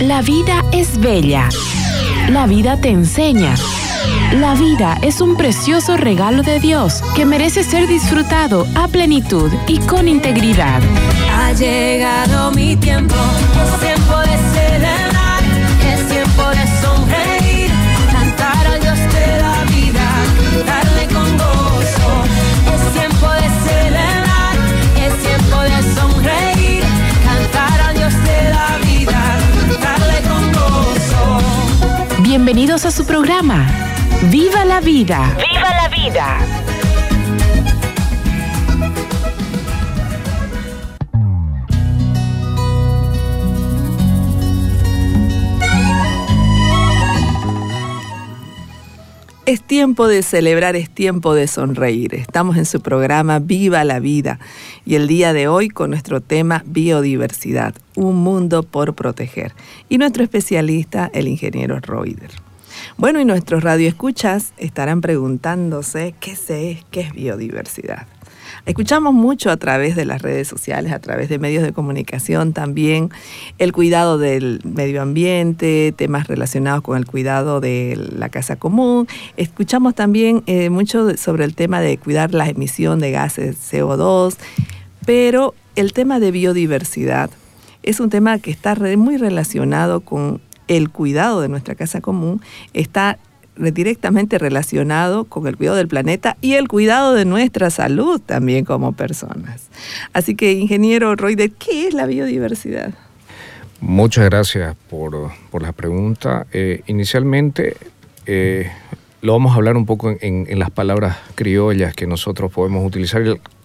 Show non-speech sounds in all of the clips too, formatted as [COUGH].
La vida es bella. La vida te enseña. La vida es un precioso regalo de Dios que merece ser disfrutado a plenitud y con integridad. Ha llegado mi tiempo, tiempo de celebrar, Bienvenidos a su programa. ¡Viva la vida! ¡Viva la vida! Es tiempo de celebrar, es tiempo de sonreír. Estamos en su programa Viva la Vida y el día de hoy con nuestro tema Biodiversidad, un mundo por proteger. Y nuestro especialista, el ingeniero Reuter. Bueno, y nuestros radioescuchas estarán preguntándose qué es, qué es biodiversidad. Escuchamos mucho a través de las redes sociales, a través de medios de comunicación también, el cuidado del medio ambiente, temas relacionados con el cuidado de la casa común. Escuchamos también eh, mucho sobre el tema de cuidar la emisión de gases CO2, pero el tema de biodiversidad es un tema que está muy relacionado con el cuidado de nuestra casa común, está directamente relacionado con el cuidado del planeta y el cuidado de nuestra salud también como personas. Así que, ingeniero Roy, qué es la biodiversidad? Muchas gracias por, la pregunta. Eh, inicialmente, eh, lo vamos a hablar un poco en, en, las palabras criollas que nosotros podemos utilizar,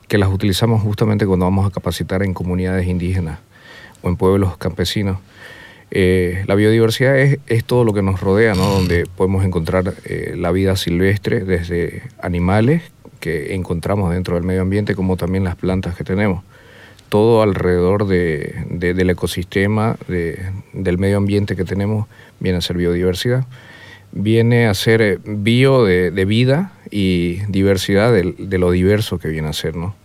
que las utilizamos justamente cuando vamos a capacitar en comunidades indígenas o en pueblos campesinos. Eh, la biodiversidad es, todo lo que nos rodea, ¿no? donde podemos encontrar eh, la vida silvestre, desde animales que encontramos dentro del medio ambiente, como también las plantas que tenemos. Todo alrededor del ecosistema, del medio ambiente que tenemos, viene a ser biodiversidad. Viene a ser eh, bio de, vida y diversidad de, de, lo diverso que viene a ser, ¿no?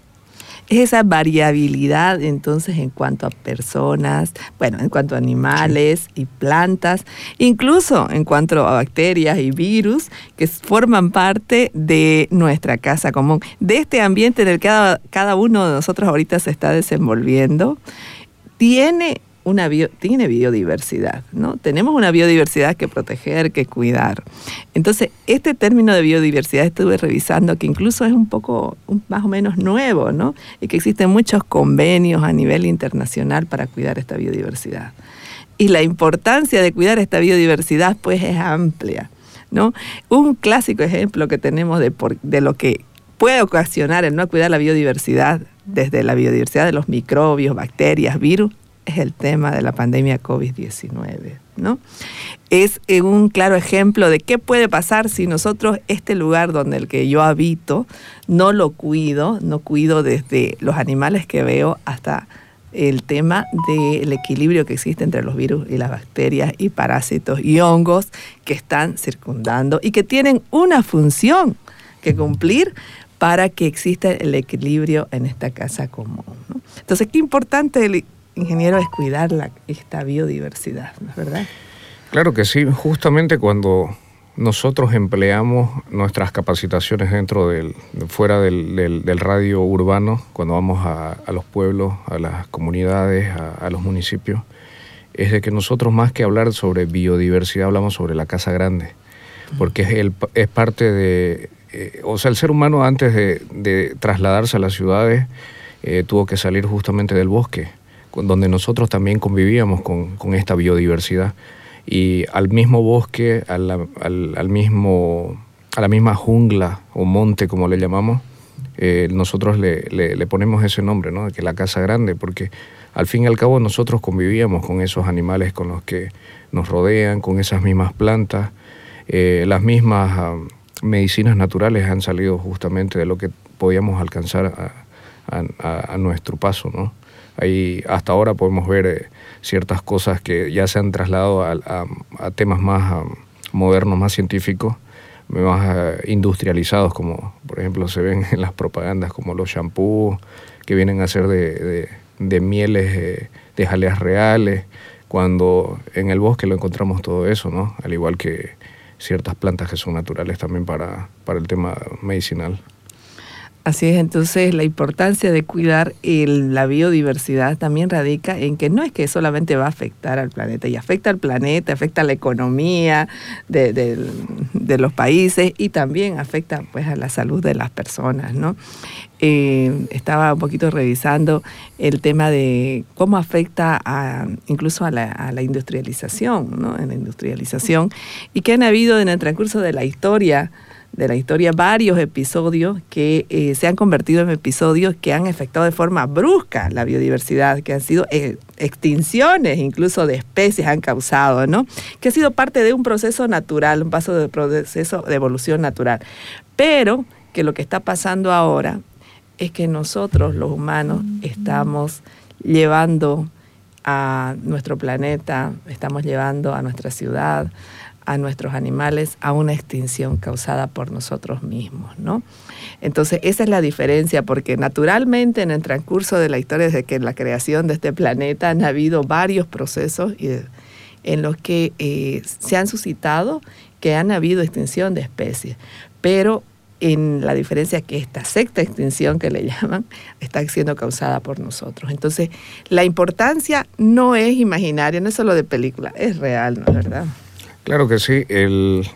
Es esa variabilidad entonces en cuanto a personas, bueno, en cuanto a animales y plantas, incluso en cuanto a bacterias y virus que forman parte de nuestra casa común, de este ambiente en el que cada, cada uno de nosotros ahorita se está desenvolviendo, tiene una tiene biodiversidad, ¿no? Tenemos una biodiversidad que proteger, que cuidar. Entonces, este término de biodiversidad estuve revisando que incluso es un poco, más o menos nuevo, ¿no? Y que existen muchos convenios a nivel internacional para cuidar esta biodiversidad. Y la importancia de cuidar esta biodiversidad, pues, es amplia, ¿no? Un clásico ejemplo que tenemos de, de lo que puede ocasionar el no cuidar la biodiversidad, desde la biodiversidad de los microbios, bacterias, virus, es el tema de la pandemia COVID-19, ¿no? Es un claro ejemplo de qué puede pasar si nosotros este lugar donde el que yo habito no lo cuido, no cuido desde los animales que veo hasta el tema del equilibrio que existe entre los virus y las bacterias y parásitos y hongos que están circundando y que tienen una función que cumplir para que exista el equilibrio en esta casa común. Entonces, qué importante ingeniero, es cuidar la, esta biodiversidad, ¿no es verdad? Claro que sí, justamente cuando nosotros empleamos nuestras capacitaciones dentro del, fuera del, radio urbano, cuando vamos a, los pueblos, a las comunidades, a, los municipios, es de que nosotros más que hablar sobre biodiversidad hablamos sobre la casa grande, porque es, el, es parte de, eh, o sea, el ser humano antes de, trasladarse a las ciudades eh, tuvo que salir justamente del bosque donde nosotros también convivíamos con, esta biodiversidad. Y al mismo bosque, al, al, mismo, a la misma jungla o monte, como le llamamos, eh, nosotros le, le, ponemos ese nombre, ¿no? que la casa grande, porque al fin y al cabo nosotros convivíamos con esos animales con los que nos rodean, con esas mismas plantas, eh, las mismas ah, medicinas naturales han salido justamente de lo que podíamos alcanzar a, nuestro paso, ¿no? Ahí hasta ahora podemos ver eh, ciertas cosas que ya se han trasladado a, temas más modernos, más científicos, más eh, industrializados, como por ejemplo se ven en las propagandas como los shampoos que vienen a ser de, mieles eh, de jaleas reales, cuando en el bosque lo encontramos todo eso, ¿no? Al igual que ciertas plantas que son naturales también para, para el tema medicinal. Así es, entonces la importancia de cuidar el- la biodiversidad también radica en que no es que solamente va a afectar al planeta, y afecta al planeta, afecta a la economía de, los países y también afecta pues a la salud de las personas, ¿no? Eh, estaba un poquito revisando el tema de cómo afecta a, incluso a la, a la industrialización, ¿no? En la industrialización y que han habido en el transcurso de la historia de la historia varios episodios que eh, se han convertido en episodios que han afectado de forma brusca la biodiversidad, que han sido eh, extinciones incluso de especies han causado, ¿no? Que ha sido parte de un proceso natural, un paso de proceso de evolución natural. Pero que lo que está pasando ahora es que nosotros los humanos estamos llevando a nuestro planeta, estamos llevando a nuestra ciudad, a nuestros animales a una extinción causada por nosotros mismos, ¿no? Entonces, esa es la diferencia, porque naturalmente en el transcurso de la historia, desde que la creación de este planeta, han habido varios procesos y, en los que eh, se han suscitado que han habido extinción de especies, pero en la diferencia que esta sexta extinción que le [LAUGHS] llaman está siendo causada por nosotros. Entonces, la importancia no es imaginaria, no es solo de película, es real, ¿no es verdad? Claro que sí. El,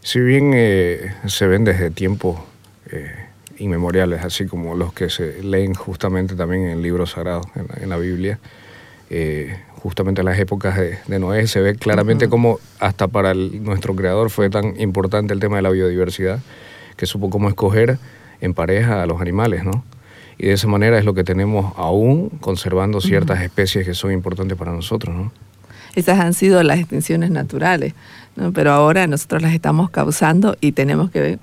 si bien eh, se ven desde tiempos eh, inmemoriales, así como los que se leen justamente también en el libro sagrado, en, la- en la Biblia, eh, justamente en las épocas de, de Noé, se ve claramente cómo hasta para el- nuestro creador fue tan importante el tema de la biodiversidad, que supo cómo escoger en pareja a los animales, ¿no? Y de esa manera es lo que tenemos aún conservando ciertas especies que son importantes para nosotros, ¿no? Esas han sido las extinciones naturales, ¿no? pero ahora nosotros las estamos causando y tenemos que ver,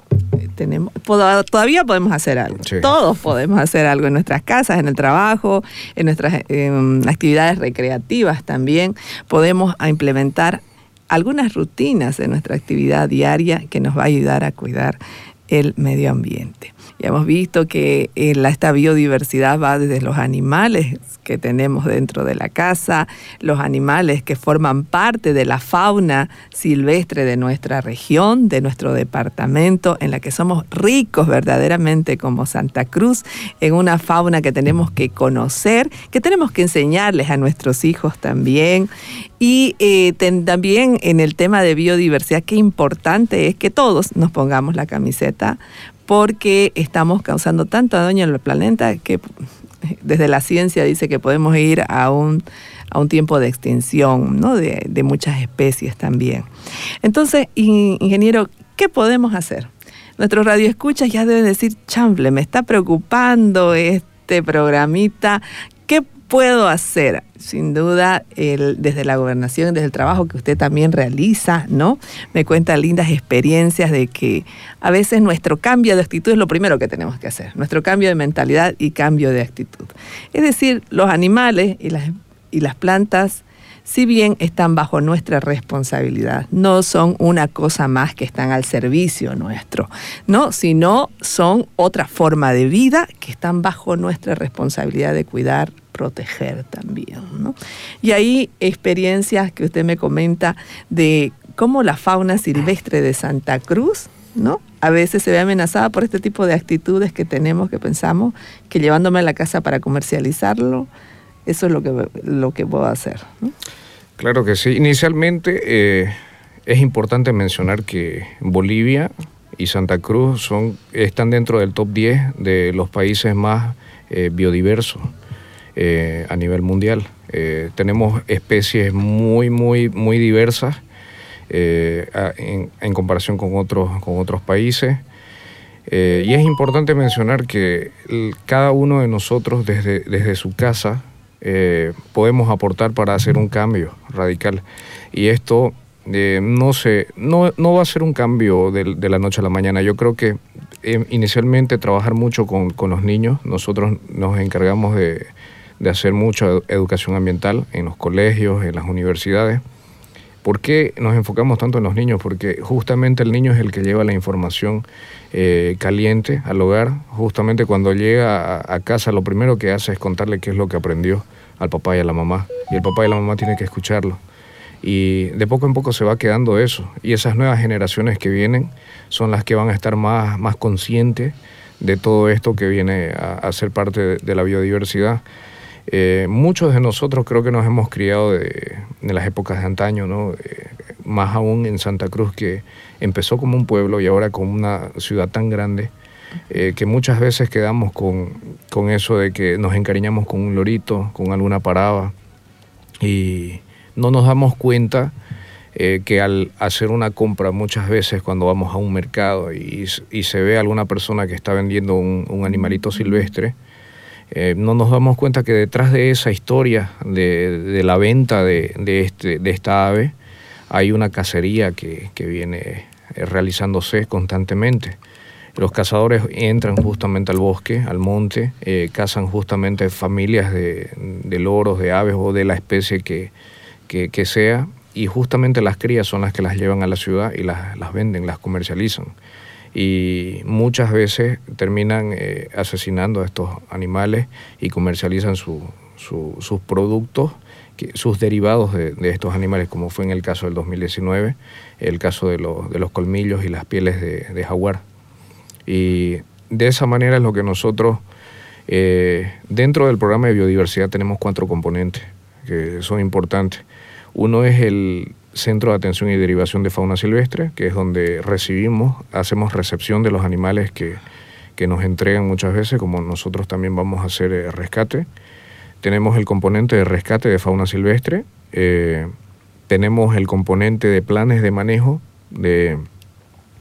tenemos, todavía podemos hacer algo. Sí. Todos podemos hacer algo en nuestras casas, en el trabajo, en nuestras em, actividades recreativas también. Podemos implementar algunas rutinas en nuestra actividad diaria que nos va a ayudar a cuidar el medio ambiente. Ya hemos visto que eh, esta biodiversidad va desde los animales que tenemos dentro de la casa, los animales que forman parte de la fauna silvestre de nuestra región, de nuestro departamento, en la que somos ricos verdaderamente como Santa Cruz, en una fauna que tenemos que conocer, que tenemos que enseñarles a nuestros hijos también. Y eh, también en el tema de biodiversidad, qué importante es que todos nos pongamos la camiseta porque estamos causando tanto daño al planeta que desde la ciencia dice que podemos ir a un, a un tiempo de extinción ¿no? de, de muchas especies también. Entonces, in- ingeniero, ¿qué podemos hacer? Nuestros radioescuchas ya deben decir, chamble, me está preocupando este programita, ¿qué puedo hacer? Sin duda, desde la gobernación, desde el trabajo que usted también realiza, ¿no? Me cuenta lindas experiencias de que a veces nuestro cambio de actitud es lo primero que tenemos que hacer, nuestro cambio de mentalidad y cambio de actitud. Es decir, los animales y las, y las plantas, si bien están bajo nuestra responsabilidad, no son una cosa más que están al servicio nuestro, ¿no? Sino son otra forma de vida que están bajo nuestra responsabilidad de cuidar, proteger también, ¿no? Y ahí experiencias que usted me comenta de cómo la fauna silvestre de Santa Cruz, ¿no? A veces se ve amenazada por este tipo de actitudes que tenemos, que pensamos que llevándome a la casa para comercializarlo, eso es lo que, lo que puedo hacer. Claro que sí. Inicialmente eh, es importante mencionar que Bolivia y Santa Cruz son, están dentro del top 10 de los países más eh, biodiversos eh, a nivel mundial. Tenemos especies muy, muy, muy diversas en, comparación con otros, con otros países. Y es importante mencionar que cada uno de nosotros desde, desde su casa eh, podemos aportar para hacer un cambio radical. Y esto eh, no, se, no, no va a ser un cambio de, la noche a la mañana. Yo creo que eh, inicialmente trabajar mucho con, con los niños. Nosotros nos encargamos de, de hacer mucha edu- educación ambiental en los colegios, en las universidades. ¿Por qué nos enfocamos tanto en los niños? Porque justamente el niño es el que lleva la información eh, caliente al hogar. Justamente cuando llega a, a casa, lo primero que hace es contarle qué es lo que aprendió al papá y a la mamá. Y el papá y la mamá tienen que escucharlo. Y de poco en poco se va quedando eso. Y esas nuevas generaciones que vienen son las que van a estar más, más conscientes de todo esto que viene a, ser parte de, la biodiversidad. Eh, muchos de nosotros creo que nos hemos criado de, las épocas de antaño, ¿no? Eh, más aún en Santa Cruz, que empezó como un pueblo y ahora como una ciudad tan grande, eh, que muchas veces quedamos con, con, eso de que nos encariñamos con un lorito, con alguna parada, y no nos damos cuenta que al hacer una compra muchas veces cuando vamos a un mercado y, se ve alguna persona que está vendiendo un, animalito silvestre, eh, no nos damos cuenta que detrás de esa historia de, la venta de, este, de esta ave hay una cacería que, viene eh, realizándose constantemente. Los cazadores entran justamente al bosque, al monte, cazan justamente familias de, loros, de aves o de la especie que, sea, y justamente las crías son las que las llevan a la ciudad y las venden, las comercializan. Y muchas veces terminan eh, asesinando a estos animales y comercializan sus productos, sus derivados de, estos animales, como fue en el caso del 2019, el caso de, de los colmillos y las pieles de, jaguar. Y de esa manera es lo que nosotros, eh, dentro del programa de biodiversidad tenemos cuatro componentes que son importantes. Uno es el Centro de Atención y Derivación de Fauna Silvestre, que es donde recibimos, hacemos recepción de los animales que, nos entregan muchas veces, como nosotros también vamos a hacer eh, rescate. Tenemos el componente de rescate de fauna silvestre, eh, tenemos el componente de planes de manejo de,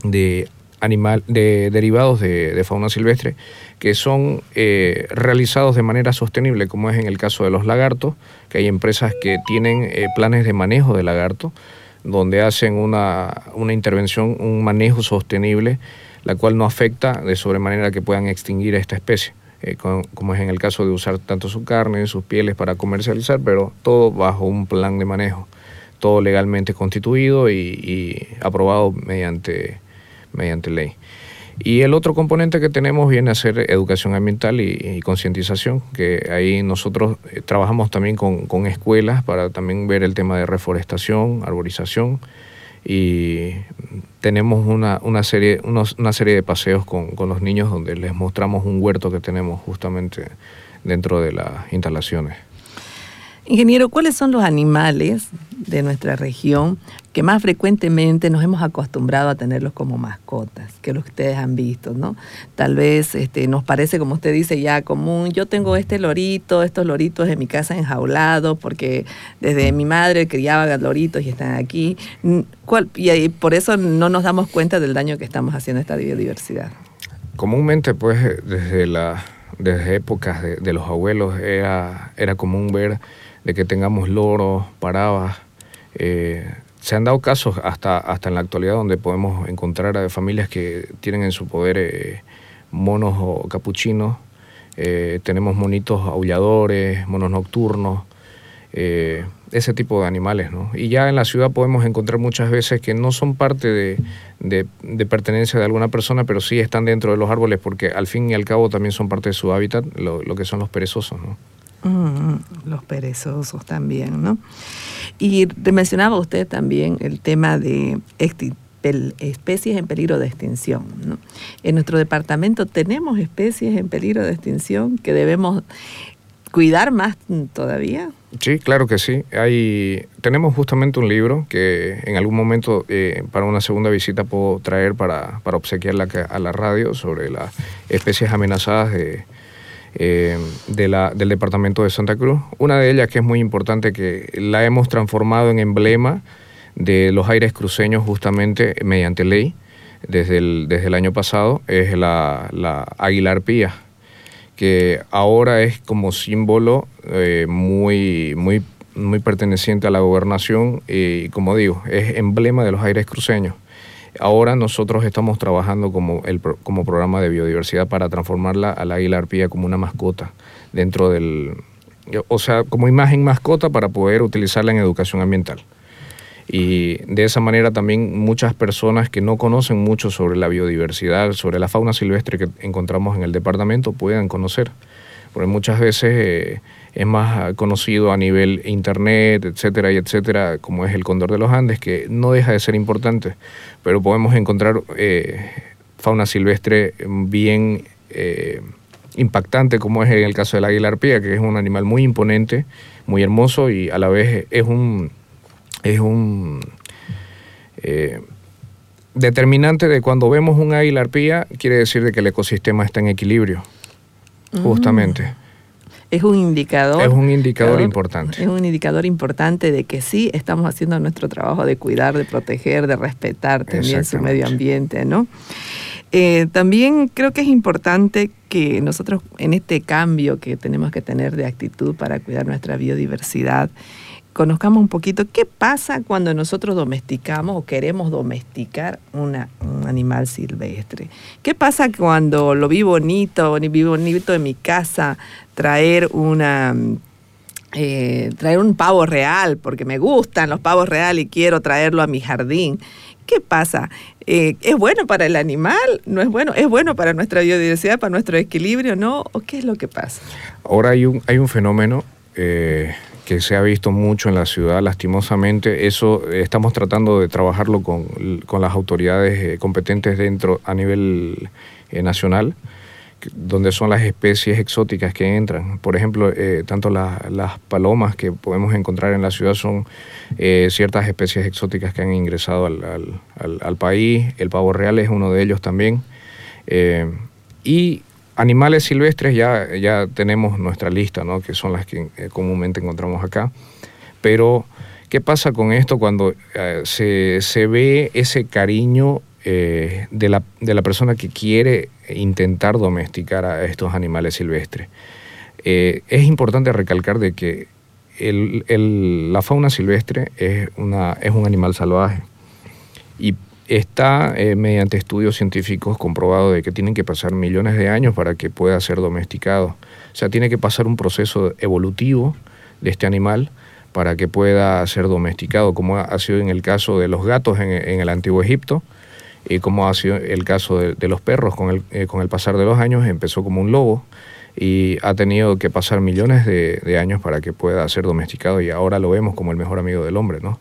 de animal, de derivados de, fauna silvestre que son eh, realizados de manera sostenible, como es en el caso de los lagartos, que hay empresas que tienen eh, planes de manejo de lagarto, donde hacen una, intervención, un manejo sostenible, la cual no afecta de sobremanera que puedan extinguir esta especie. Eh, como es en el caso de usar tanto su carne, sus pieles para comercializar, pero todo bajo un plan de manejo, todo legalmente constituido y aprobado mediante mediante ley. Y el otro componente que tenemos viene a ser educación ambiental y, concientización, que ahí nosotros eh, trabajamos también con, escuelas para también ver el tema de reforestación, arborización y tenemos una, una serie, una serie de paseos con, con, los niños donde les mostramos un huerto que tenemos justamente dentro de las instalaciones. Ingeniero, ¿cuáles son los animales de nuestra región que más frecuentemente nos hemos acostumbrado a tenerlos como mascotas, que los que ustedes han visto, ¿no? Tal vez este, nos parece, como usted dice, ya común, yo tengo este lorito, estos loritos en mi casa enjaulados, porque desde mi madre criaba loritos y están aquí. ¿Cuál, y por eso no nos damos cuenta del daño que estamos haciendo a esta biodiversidad. Comúnmente, pues, desde, la, desde épocas de, de los abuelos era, era común ver de que tengamos loros, parabas. Eh, se han dado casos hasta, hasta en la actualidad donde podemos encontrar familias que tienen en su poder eh, monos o capuchinos. Eh, tenemos monitos aulladores, monos nocturnos, ese tipo de animales. ¿no? Y ya en la ciudad podemos encontrar muchas veces que no son parte de, de, pertenencia de alguna persona, pero sí están dentro de los árboles porque al fin y al cabo también son parte de su hábitat, lo, lo que son los perezosos. ¿no? Mm, los perezosos también, ¿no? Y mencionaba usted también el tema de especies en peligro de extinción. ¿no? En nuestro departamento tenemos especies en peligro de extinción que debemos cuidar más todavía. Sí, claro que sí. Hay, tenemos justamente un libro que en algún momento eh, para una segunda visita puedo traer para, para obsequiarla a la radio sobre las especies amenazadas de, eh, de la, del departamento de Santa Cruz. Una de ellas que es muy importante, que la hemos transformado en emblema de los aires cruceños justamente mediante ley desde el, desde el año pasado, es la, la águila arpía, que ahora es como símbolo eh, muy, muy, muy perteneciente a la gobernación y como digo, es emblema de los aires cruceños. Ahora nosotros estamos trabajando como, el, como programa de biodiversidad para transformarla a la águila arpía como una mascota dentro del... O sea, como imagen mascota para poder utilizarla en educación ambiental. Y de esa manera también muchas personas que no conocen mucho sobre la biodiversidad, sobre la fauna silvestre que encontramos en el departamento, puedan conocer. Porque muchas veces... Eh, es más ah, conocido a nivel internet, etcétera, y etcétera, como es el cóndor de los Andes, que no deja de ser importante, pero podemos encontrar eh, fauna silvestre bien eh, impactante, como es en el caso del águila arpía, que es un animal muy imponente, muy hermoso y a la vez es un, es un eh, determinante de cuando vemos un águila arpía, quiere decir de que el ecosistema está en equilibrio, Mm. Es un indicador. Es un indicador importante. Es un indicador importante de que sí estamos haciendo nuestro trabajo de cuidar, de proteger, de respetar también su medio ambiente, ¿no? Eh, también creo que es importante que nosotros en este cambio que tenemos que tener de actitud para cuidar nuestra biodiversidad, conozcamos un poquito qué pasa cuando nosotros domesticamos o queremos domesticar una- un animal silvestre. ¿Qué pasa cuando lo vi bonito, ni vi bonito en mi casa, traer una... eh, traer un pavo real, porque me gustan los pavos real y quiero traerlo a mi jardín. ¿Qué pasa? Eh, ¿Es bueno para el animal? ¿No es bueno? ¿Es bueno para nuestra biodiversidad, para nuestro equilibrio? ¿No? ¿O qué es lo que pasa? Ahora hay un, hay un fenómeno eh, que se ha visto mucho en la ciudad, lastimosamente. Eso estamos tratando de trabajarlo con, con las autoridades competentes dentro a nivel nacional, donde son las especies exóticas que entran. Por ejemplo, eh, tanto la- las palomas que podemos encontrar en la ciudad son eh, ciertas especies exóticas que han ingresado al, al- al- país. El pavo real es uno de ellos también. Eh, y animales silvestres ya, ya tenemos nuestra lista, ¿no? que son las que comúnmente encontramos acá. Pero, ¿qué pasa con esto cuando se, se ve ese cariño eh, de, la, de la persona que quiere intentar domesticar a estos animales silvestres? Eh, es importante recalcar de que el- el- la fauna silvestre es, una, es un animal salvaje y está eh, mediante estudios científicos comprobado de que tienen que pasar millones de años para que pueda ser domesticado. O sea, tiene que pasar un proceso evolutivo de este animal para que pueda ser domesticado, como ha- sido en el caso de los gatos en el antiguo Egipto y como ha sido el caso de, de los perros con el, eh, con el pasar de los años, empezó como un lobo y ha tenido que pasar millones de, de años para que pueda ser domesticado y ahora lo vemos como el mejor amigo del hombre, ¿no?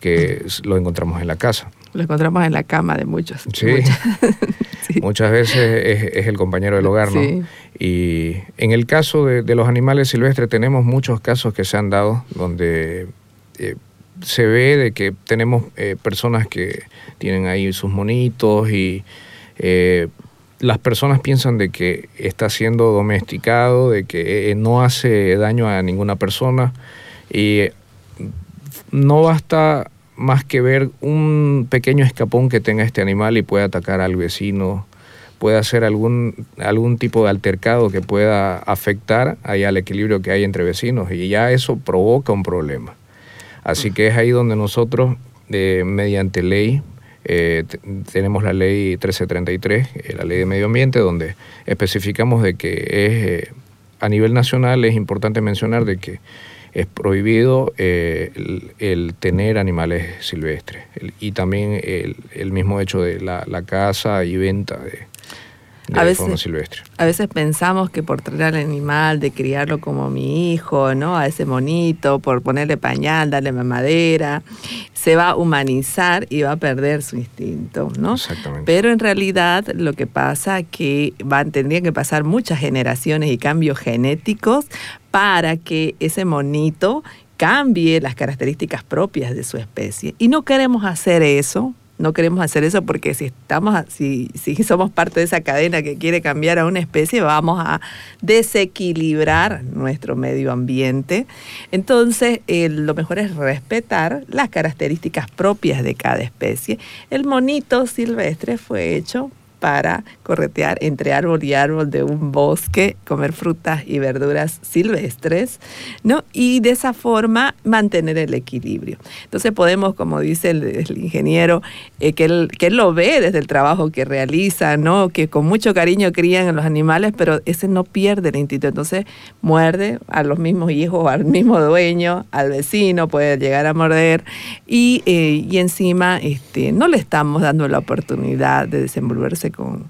que lo encontramos en la casa. Lo encontramos en la cama de muchos. Sí. muchas. [LAUGHS] Sí. Muchas veces es, es el compañero del hogar, ¿no? Sí. Y en el caso de, de los animales silvestres tenemos muchos casos que se han dado donde eh, se ve de que tenemos eh, personas que tienen ahí sus monitos y eh, las personas piensan de que está siendo domesticado, de que eh, no hace daño a ninguna persona y eh, no basta más que ver un pequeño escapón que tenga este animal y puede atacar al vecino, puede hacer algún, algún tipo de altercado que pueda afectar ahí al equilibrio que hay entre vecinos y ya eso provoca un problema. Así que es ahí donde nosotros, eh, mediante ley, eh, tenemos la ley 1333, eh, la ley de medio ambiente, donde especificamos de que es, eh, a nivel nacional es importante mencionar de que es prohibido eh, el, tener animales silvestres. Y también el, el mismo hecho de la, la caza y venta de, de A veces- fauna silvestre. A veces pensamos que por traer al animal, de criarlo como mi hijo, ¿no? A ese monito, por ponerle pañal, darle mamadera, se va a humanizar y va a perder su instinto, ¿no? Exactamente. Pero en realidad lo que pasa que van, tendrían que pasar muchas generaciones y cambios genéticos para que ese monito cambie las características propias de su especie. Y no queremos hacer eso. No queremos hacer eso porque si estamos, si, si [LAUGHS] somos parte de esa cadena que quiere cambiar a una especie, vamos a desequilibrar nuestro medio ambiente. Entonces, eh, lo mejor es respetar las características propias de cada especie. El monito silvestre fue hecho para corretear entre árbol y árbol de un bosque, comer frutas y verduras silvestres, ¿no? Y de esa forma mantener el equilibrio. Entonces podemos, como dice el, el ingeniero, eh, que, él, que él lo ve desde el trabajo que realiza, ¿no? Que con mucho cariño crían a los animales, pero ese no pierde el instinto. Entonces muerde a los mismos hijos, al mismo dueño, al vecino, puede llegar a morder y, eh, y encima este, no le estamos dando la oportunidad de desenvolverse con,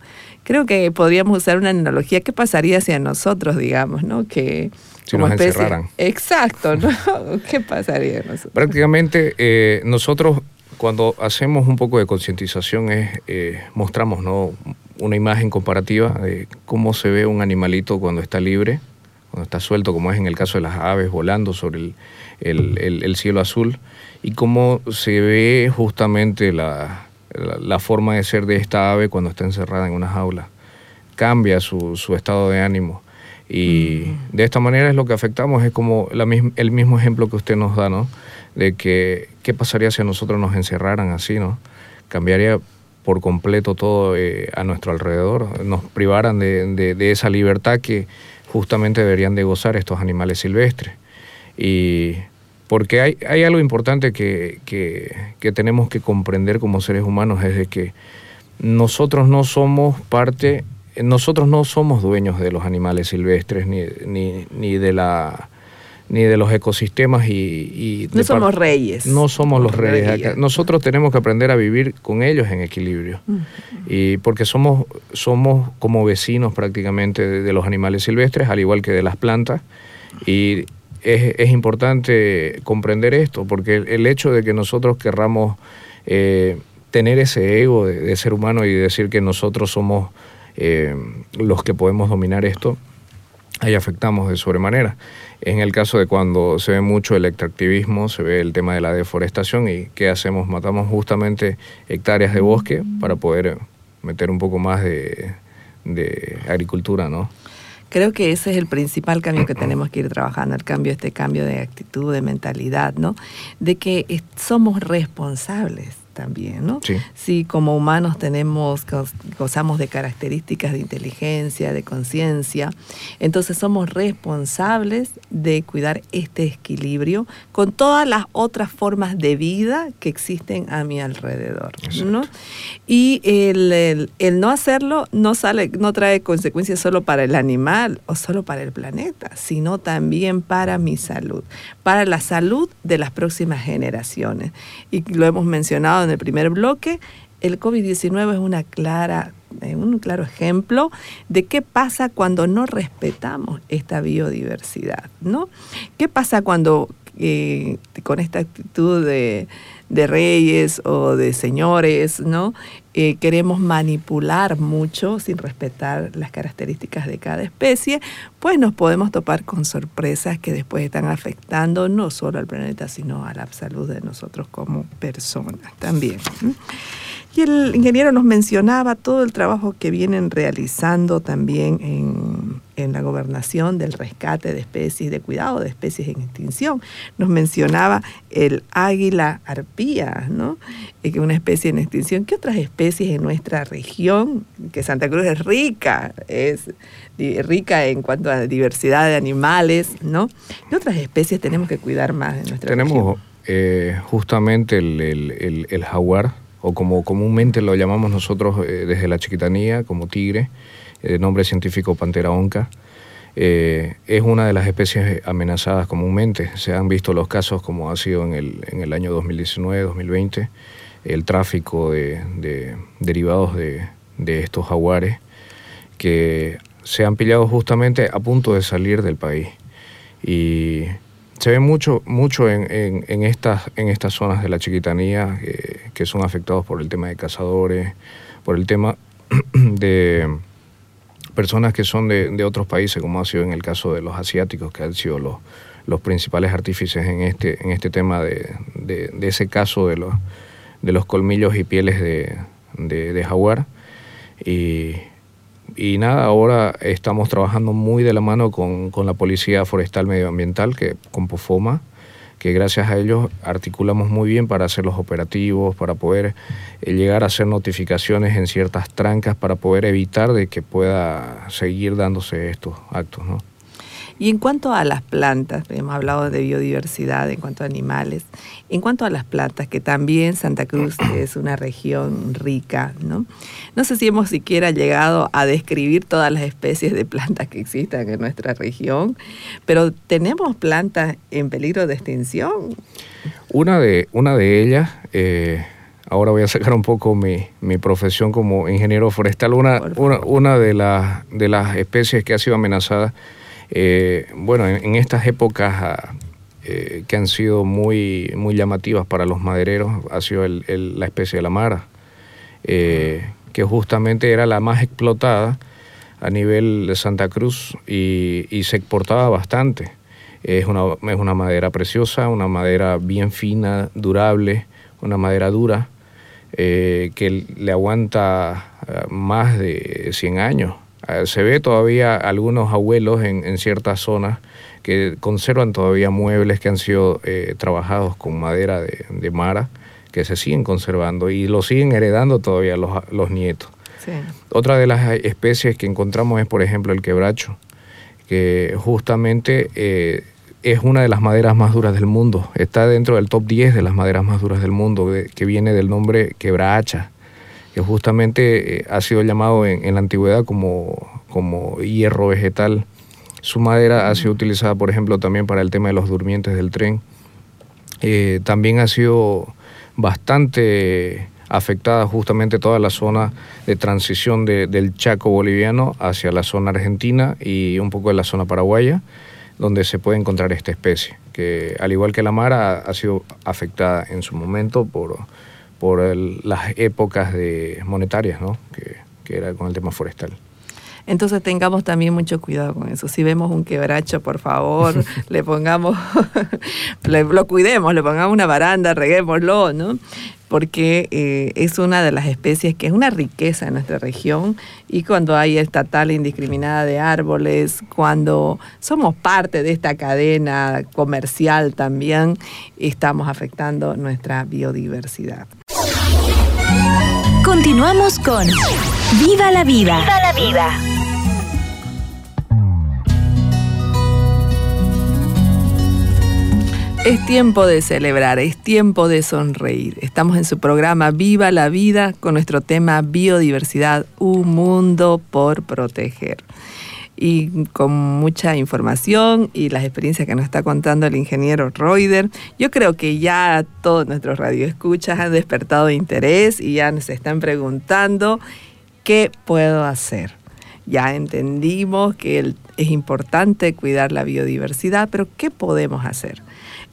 Creo que podríamos usar una analogía. ¿Qué pasaría si a nosotros, digamos, ¿no? Que Si nos encerraran. Exacto, ¿no? [LAUGHS] ¿Qué pasaría a nosotros? Prácticamente eh, nosotros cuando hacemos un poco de concientización es eh, mostramos ¿no? una imagen comparativa de cómo se ve un animalito cuando está libre, cuando está suelto, como es en el caso de las aves volando sobre el, el- el- el cielo azul, y cómo se ve justamente la, la- la forma de ser de esta ave cuando está encerrada en una jaula. Cambia su, su estado de ánimo. Y de esta manera es lo que afectamos, es como la el mismo ejemplo que usted nos da, ¿no? De que, ¿qué pasaría si a nosotros nos encerraran así, ¿no? Cambiaría por completo todo eh, a nuestro alrededor, nos privaran de, de- de esa libertad que justamente deberían de gozar estos animales silvestres. Y porque hay, hay algo importante que, que- que tenemos que comprender como seres humanos, es de que nosotros no somos parte, nosotros no somos dueños de los animales silvestres ni, ni, ni de la ni de los ecosistemas y, y No somos reyes. no somos los reyes acá. Nosotros tenemos que aprender a vivir con ellos en equilibrio. Y porque somos, somos como vecinos prácticamente de, de los animales silvestres, al igual que de las plantas. Y es, es importante comprender esto, porque el, hecho de que nosotros querramos eh, tener ese ego de, ser humano y decir que nosotros somos eh, los que podemos dominar esto, ahí afectamos de sobremanera. En el caso de cuando se ve mucho el extractivismo, se ve el tema de la deforestación y ¿qué hacemos? Matamos justamente hectáreas de bosque para poder meter un poco más de agricultura, ¿no? Creo que ese es el principal cambio que tenemos que ir trabajando, el cambio, este cambio de actitud, de mentalidad, ¿no? De que somos responsables también, ¿no? Sí. Si como humanos tenemos, goz- gozamos de características de inteligencia, de conciencia, entonces somos responsables de cuidar este equilibrio con todas las otras formas de vida que existen a mi alrededor, ¿no? Y el, el- el no hacerlo no sale, no trae consecuencias solo para el animal o solo para el planeta, sino también para mi salud, para la salud de las próximas generaciones. Y lo hemos mencionado en el primer bloque, el COVID-19 es una clara, eh, un claro ejemplo de qué pasa cuando no respetamos esta biodiversidad, ¿no? ¿Qué pasa cuando eh, con esta actitud de, de reyes o de señores, ¿no? Eh, queremos manipular mucho sin respetar las características de cada especie, pues nos podemos topar con sorpresas que después están afectando no solo al planeta, sino a la salud de nosotros como personas también. Y el ingeniero nos mencionaba todo el trabajo que vienen realizando también en, en la gobernación del rescate de especies, de cuidado de especies en extinción. Nos mencionaba el águila arpía, ¿no? Eh, que es una especie en extinción. ¿Qué otras especies en nuestra región? Que Santa Cruz es rica, es rica en cuanto a diversidad de animales, ¿no? ¿Qué otras especies tenemos que cuidar más en nuestra región? Tenemos eh, justamente el, el- el- el jaguar, o como comúnmente lo llamamos nosotros eh, desde la chiquitanía, como tigre, eh, nombre científico Pantera onca. Eh, es una de las especies amenazadas comúnmente. Se han visto los casos como ha sido en el, en el año 2019-2020, el tráfico de, de derivados de, de estos jaguares que se han pillado justamente a punto de salir del país. Y se ve mucho, mucho en, en- en estas, en estas zonas de la chiquitanía eh, que son afectados por el tema de cazadores, por el tema [CLEARS THROAT] de personas que son de, de otros países, como ha sido en el caso de los asiáticos, que han sido los, los principales artífices en este, en este tema de, de- ese caso de los, de los colmillos y pieles de jaguar. Y, y nada, ahora estamos trabajando muy de la mano con, con la Policía Forestal Medioambiental, que, con POFOMA, que gracias a ellos articulamos muy bien para hacer los operativos, para poder eh, llegar a hacer notificaciones en ciertas trancas, para poder evitar de que pueda seguir dándose estos actos, ¿no? Y en cuanto a las plantas, hemos hablado de biodiversidad, en cuanto a animales, en cuanto a las plantas, que también Santa Cruz [CLEARS THROAT] es una región rica, ¿no? No sé si hemos siquiera llegado a describir todas las especies de plantas que existan en nuestra región, pero tenemos plantas en peligro de extinción. Una de, una de ellas, eh, ahora voy a sacar un poco mi, mi profesión como ingeniero forestal. Una, una, una de, las, de las especies que ha sido amenazada, eh, bueno, en, estas épocas ah, eh, que han sido muy, muy llamativas para los madereros, ha sido la especie de la mara, eh, que justamente era la más explotada a nivel de Santa Cruz y, se exportaba bastante. Es una, es una madera preciosa, una madera bien fina, durable, una madera dura, que le aguanta eh, más de 100 años. Eh, se ve todavía algunos abuelos en, en ciertas zonas que conservan todavía muebles que han sido eh, trabajados con madera de, de mara, que se siguen conservando y lo siguen heredando todavía los, los nietos. Sí. Otra de las especies que encontramos es, por ejemplo, el quebracho, que justamente eh, es una de las maderas más duras del mundo. Está dentro del top 10 de las maderas más duras del mundo, que viene del nombre quebracha, que justamente eh, ha sido llamado en, en la antigüedad como, como hierro vegetal. Su madera ha sido utilizada, por ejemplo, también para el tema de los durmientes del tren. Eh, también ha sido bastante afectada justamente toda la zona de transición de- del Chaco boliviano hacia la zona argentina y un poco de la zona paraguaya, donde se puede encontrar esta especie, que al igual que la mara ha, ha sido afectada en su momento por, por el- las épocas de monetarias, ¿no? que, que era con el tema forestal. Entonces tengamos también mucho cuidado con eso. Si vemos un quebracho, por favor, [LAUGHS] le pongamos, [LAUGHS] le- lo cuidemos, le pongamos una baranda, reguémoslo, ¿no? Porque eh, es una de las especies que es una riqueza en nuestra región y cuando hay esta tala indiscriminada de árboles, cuando somos parte de esta cadena comercial también, estamos afectando nuestra biodiversidad. Continuamos con Viva la vida. Viva la vida. Es tiempo de celebrar, es tiempo de sonreír. Estamos en su programa Viva la Vida con nuestro tema Biodiversidad, un mundo por proteger. Y con mucha información y las experiencias que nos está contando el ingeniero Reuter, yo creo que ya todos nuestros radioescuchas han despertado interés y ya se están preguntando qué puedo hacer. Ya entendimos que es importante cuidar la biodiversidad, pero ¿qué podemos hacer?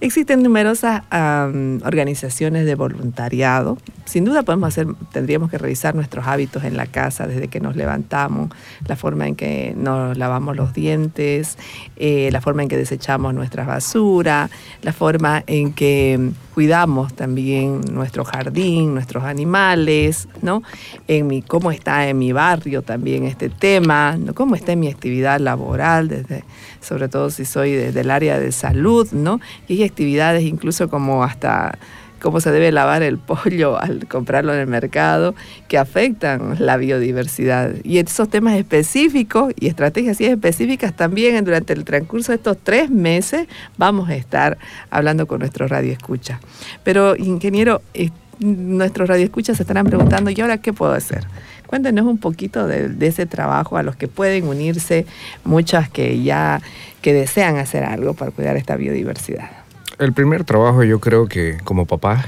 Existen numerosas organizaciones de voluntariado. Sin duda podemos hacer, tendríamos que revisar nuestros hábitos en la casa desde que nos levantamos, la forma en que nos lavamos los dientes, eh, la forma en que desechamos nuestra basura, la forma en que cuidamos también nuestro jardín, nuestros animales, ¿no? En mi, cómo está en mi barrio también este tema, cómo está en mi actividad laboral, desde, sobre todo si soy desde el área de salud, ¿no? Y hay actividades incluso como hasta cómo se debe lavar el pollo [LAUGHS] al comprarlo en el mercado, que afectan la biodiversidad. Y esos temas específicos y estrategias específicas también durante el transcurso de estos tres meses vamos a estar hablando con nuestros radioescuchas. Pero, ingeniero, eh, nuestros radioescuchas se estarán preguntando, ¿y ahora qué puedo hacer? Cuéntenos un poquito de, ese trabajo a los que pueden unirse, muchas que ya que desean hacer algo para cuidar esta biodiversidad. El primer trabajo yo creo que como papás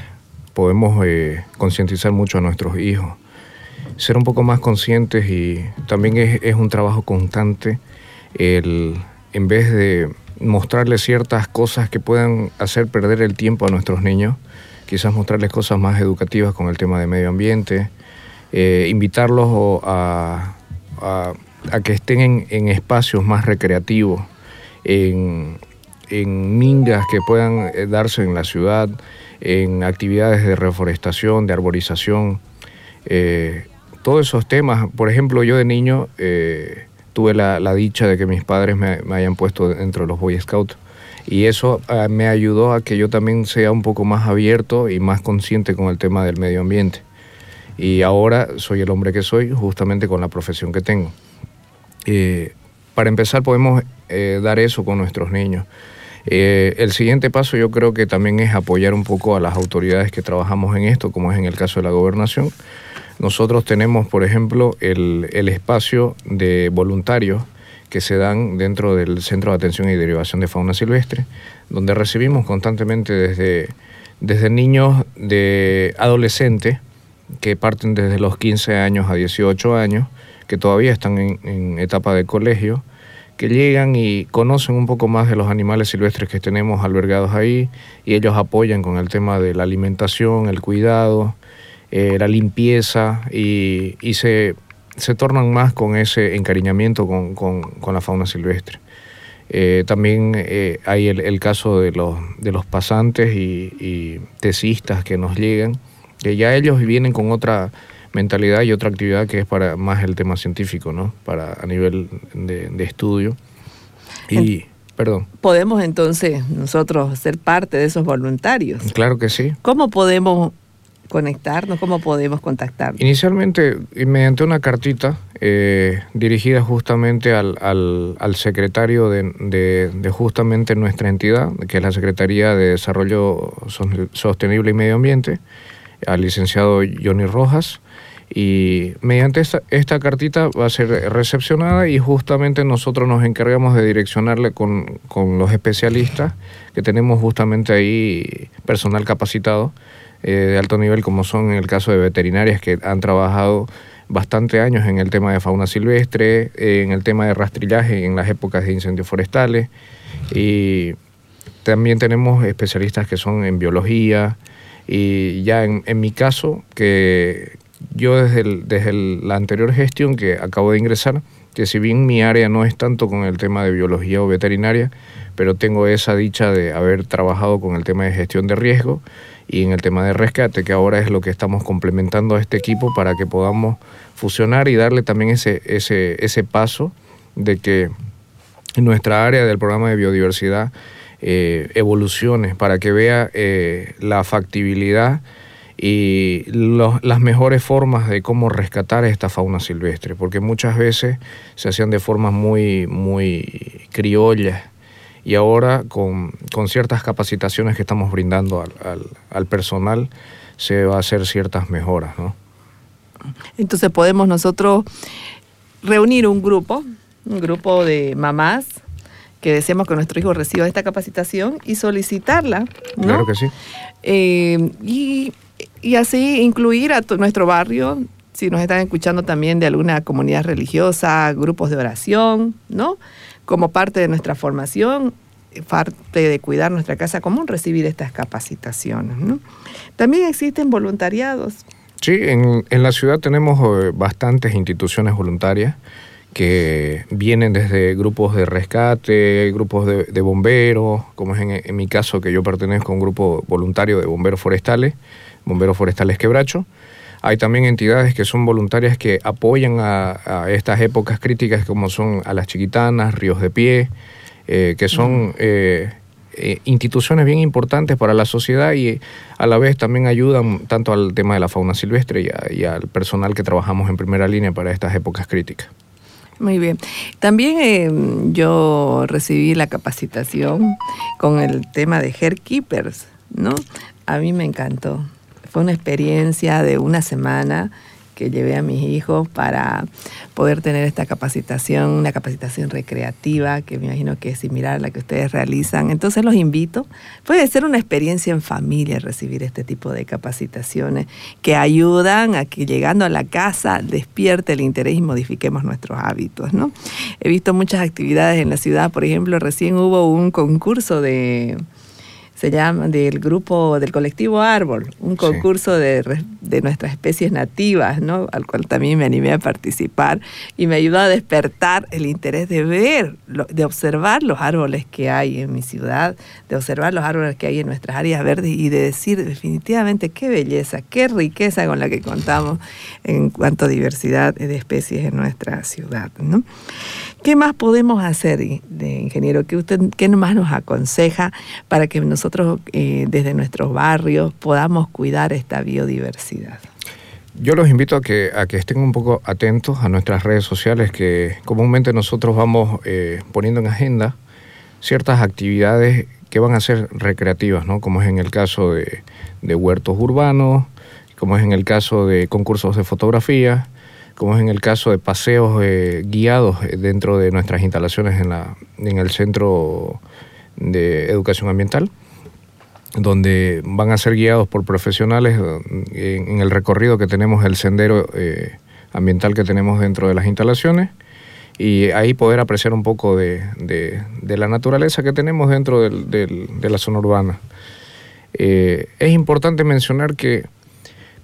podemos eh, concientizar mucho a nuestros hijos, ser un poco más conscientes y también es, es un trabajo constante el, en vez de mostrarles ciertas cosas que puedan hacer perder el tiempo a nuestros niños, quizás mostrarles cosas más educativas con el tema de medio ambiente, eh, invitarlos a, a- que estén en, espacios más recreativos, en, mingas que puedan eh, darse en la ciudad, en actividades de reforestación, de arborización, eh, todos esos temas. Por ejemplo, yo de niño tuve la, la dicha de que mis padres me, me hayan puesto dentro de los Boy Scouts. Y eso ah, me ayudó a que yo también sea un poco más abierto y más consciente con el tema del medio ambiente. Y ahora soy el hombre que soy justamente con la profesión que tengo. Eh, para empezar podemos eh, dar eso con nuestros niños. Eh, el siguiente paso yo creo que también es apoyar un poco a las autoridades que trabajamos en esto, como es en el caso de la gobernación. Nosotros tenemos, por ejemplo, el, el espacio de voluntarios que se dan dentro del Centro de Atención y Derivación de Fauna Silvestre, donde recibimos constantemente desde, desde niños de adolescentes que parten desde los 15 años a 18 años, que todavía están en, etapa de colegio, que llegan y conocen un poco más de los animales silvestres que tenemos albergados ahí y ellos apoyan con el tema de la alimentación, el cuidado, eh, la limpieza y, y se, se tornan más con ese encariñamiento con, con- con la fauna silvestre. Eh, también eh, hay el, el caso de los, de los pasantes y, y tesistas que nos llegan, que ya ellos vienen con otra mentalidad y otra actividad que es para más el tema científico, ¿no? Para a nivel de, de estudio. Y, perdón, Podemos entonces nosotros ser parte de esos voluntarios. claro que sí. ¿Cómo podemos conectarnos? ¿Cómo podemos contactarnos? Inicialmente, y mediante una cartita eh, dirigida justamente al, al- al secretario de, de- de justamente nuestra entidad, que es la Secretaría de Desarrollo Sos- Sostenible y Medio Ambiente, al licenciado Johnny Rojas. Y mediante esta, esta cartita va a ser recepcionada y justamente nosotros nos encargamos de direccionarle con, con los especialistas que tenemos justamente ahí personal capacitado eh, de alto nivel, como son en el caso de veterinarias que han trabajado bastante años en el tema de fauna silvestre, en el tema de rastrillaje en las épocas de incendios forestales y también tenemos especialistas que son en biología y ya en, en mi caso, que yo desde, desde la anterior gestión que acabo de ingresar, que si bien mi área no es tanto con el tema de biología o veterinaria, pero tengo esa dicha de haber trabajado con el tema de gestión de riesgo y en el tema de rescate, que ahora es lo que estamos complementando a este equipo para que podamos fusionar y darle también ese, ese, ese paso de que nuestra área del programa de biodiversidad eh, evolucione para que vea eh, la factibilidad y las mejores formas de cómo rescatar esta fauna silvestre, porque muchas veces se hacían de formas muy, muy criollas y ahora con, con ciertas capacitaciones que estamos brindando al, al- al personal se va a hacer ciertas mejoras. Entonces podemos nosotros reunir un grupo, un grupo de mamás que deseamos que nuestro hijo reciba esta capacitación y solicitarla, ¿no? Claro que sí. Eh, y, y así incluir a tu- nuestro barrio, si nos están escuchando también de alguna comunidad religiosa, grupos de oración, ¿no? Como parte de nuestra formación, eh, parte de cuidar nuestra casa común, recibir estas capacitaciones, ¿no? También existen voluntariados. Sí, en, en la ciudad tenemos eh, bastantes instituciones voluntarias que vienen desde grupos de rescate, grupos de, de bomberos, como es en, en mi caso que yo pertenezco a un grupo voluntario de bomberos forestales, Bomberos Forestales Quebracho. Hay también entidades que son voluntarias que apoyan a, a estas épocas críticas como son a las chiquitanas, Ríos de Pie, eh, que son eh, eh, instituciones bien importantes para la sociedad y a la vez también ayudan tanto al tema de la fauna silvestre y, a- y al personal que trabajamos en primera línea para estas épocas críticas. Muy bien. También eh, yo recibí la capacitación con el tema de Hair Keepers, ¿no? A mí me encantó. Fue una experiencia de una semana que llevé a mis hijos para poder tener esta capacitación, una capacitación recreativa que me imagino que es similar a la que ustedes realizan. Entonces los invito. Puede ser una experiencia en familia recibir este tipo de capacitaciones que ayudan a que llegando a la casa despierte el interés y modifiquemos nuestros hábitos. ¿no? He visto muchas actividades en la ciudad, por ejemplo, recién hubo un concurso de se llama del grupo del colectivo Árbol, un Sí. concurso de, de nuestras especies nativas, ¿no? al cual también me animé a participar y me ayudó a despertar el interés de ver, de observar los árboles que hay en mi ciudad, de observar los árboles que hay en nuestras áreas verdes y de decir definitivamente qué belleza, qué riqueza con la que contamos en cuanto a diversidad de especies en nuestra ciudad. ¿no? ¿Qué más podemos hacer, de ingeniero? ¿Qué, usted, ¿Qué más nos aconseja para que nosotros eh, desde nuestros barrios podamos cuidar esta biodiversidad? Yo los invito a que, estén un poco atentos a nuestras redes sociales que comúnmente nosotros vamos eh, poniendo en agenda ciertas actividades que van a ser recreativas, ¿no? como es en el caso de huertos urbanos, como es en el caso de concursos de fotografía, como es en el caso de paseos eh, guiados eh, dentro de nuestras instalaciones en, la, en el Centro de Educación Ambiental. donde van a ser guiados por profesionales eh, en, el recorrido que tenemos, el sendero ambiental que tenemos dentro de las instalaciones y ahí poder apreciar un poco de, la naturaleza que tenemos dentro de la zona urbana. Es importante mencionar que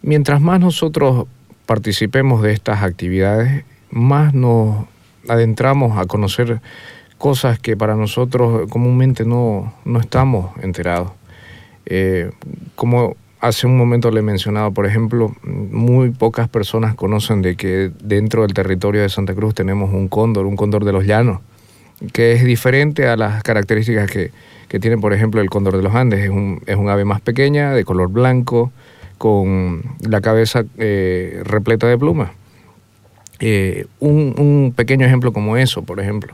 mientras más nosotros participemos de estas actividades, más nos adentramos a conocer cosas que para nosotros comúnmente no, estamos enterados. Eh, como hace un momento le mencionaba, por ejemplo, muy pocas personas conocen de que dentro del territorio de Santa Cruz tenemos un cóndor, un cóndor de los llanos, que es diferente a las características que, tiene, por ejemplo, el cóndor de los Andes. Es un, es un ave más pequeña, de color blanco, con la cabeza eh, repleta de plumas. Eh, un, pequeño ejemplo como eso, por ejemplo,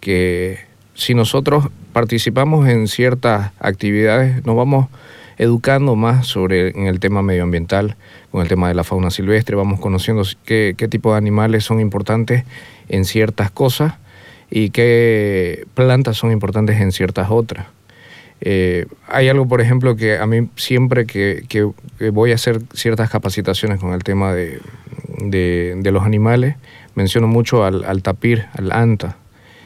que si nosotros participamos en ciertas actividades, nos vamos educando más sobre el tema medioambiental, con el tema de la fauna silvestre, vamos conociendo qué, tipo de animales son importantes en ciertas cosas y qué plantas son importantes en ciertas otras. Eh, hay algo, por ejemplo, que a mí siempre que, voy a hacer ciertas capacitaciones con el tema de, los animales, menciono mucho al, tapir, al anta,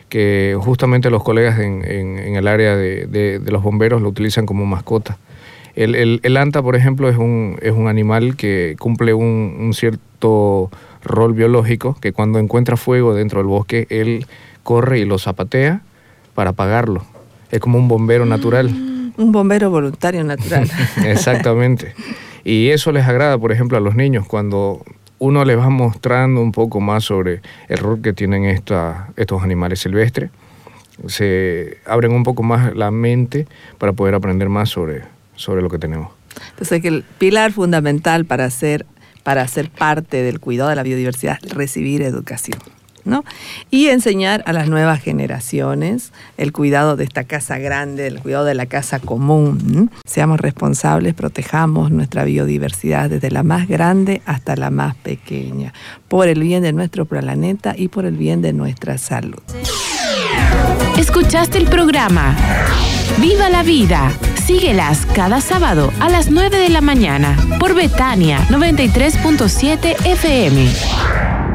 que justamente los colegas en, el área de, los bomberos lo utilizan como mascota. El, anta, por ejemplo, es un, es un animal que cumple un, cierto rol biológico, que cuando encuentra fuego dentro del bosque, él corre y lo zapatea para apagarlo. Es como un bombero mm, natural. Un bombero voluntario natural. [LAUGHS] Exactamente. Y eso les agrada, por ejemplo, a los niños cuando uno les va mostrando un poco más sobre el rol que tienen esta, estos animales silvestres. Se abren un poco más la mente para poder aprender más sobre, sobre lo que tenemos. Entonces, que el pilar fundamental para ser, para ser parte del cuidado de la biodiversidad es recibir educación. Y enseñar a las nuevas generaciones el cuidado de esta casa grande, el cuidado de la casa común. Seamos responsables, protejamos nuestra biodiversidad desde la más grande hasta la más pequeña, por el bien de nuestro planeta y por el bien de nuestra salud. Escuchaste el programa Viva la Vida Síguelas cada sábado a las 9 de la mañana por Betania 93.7 FM.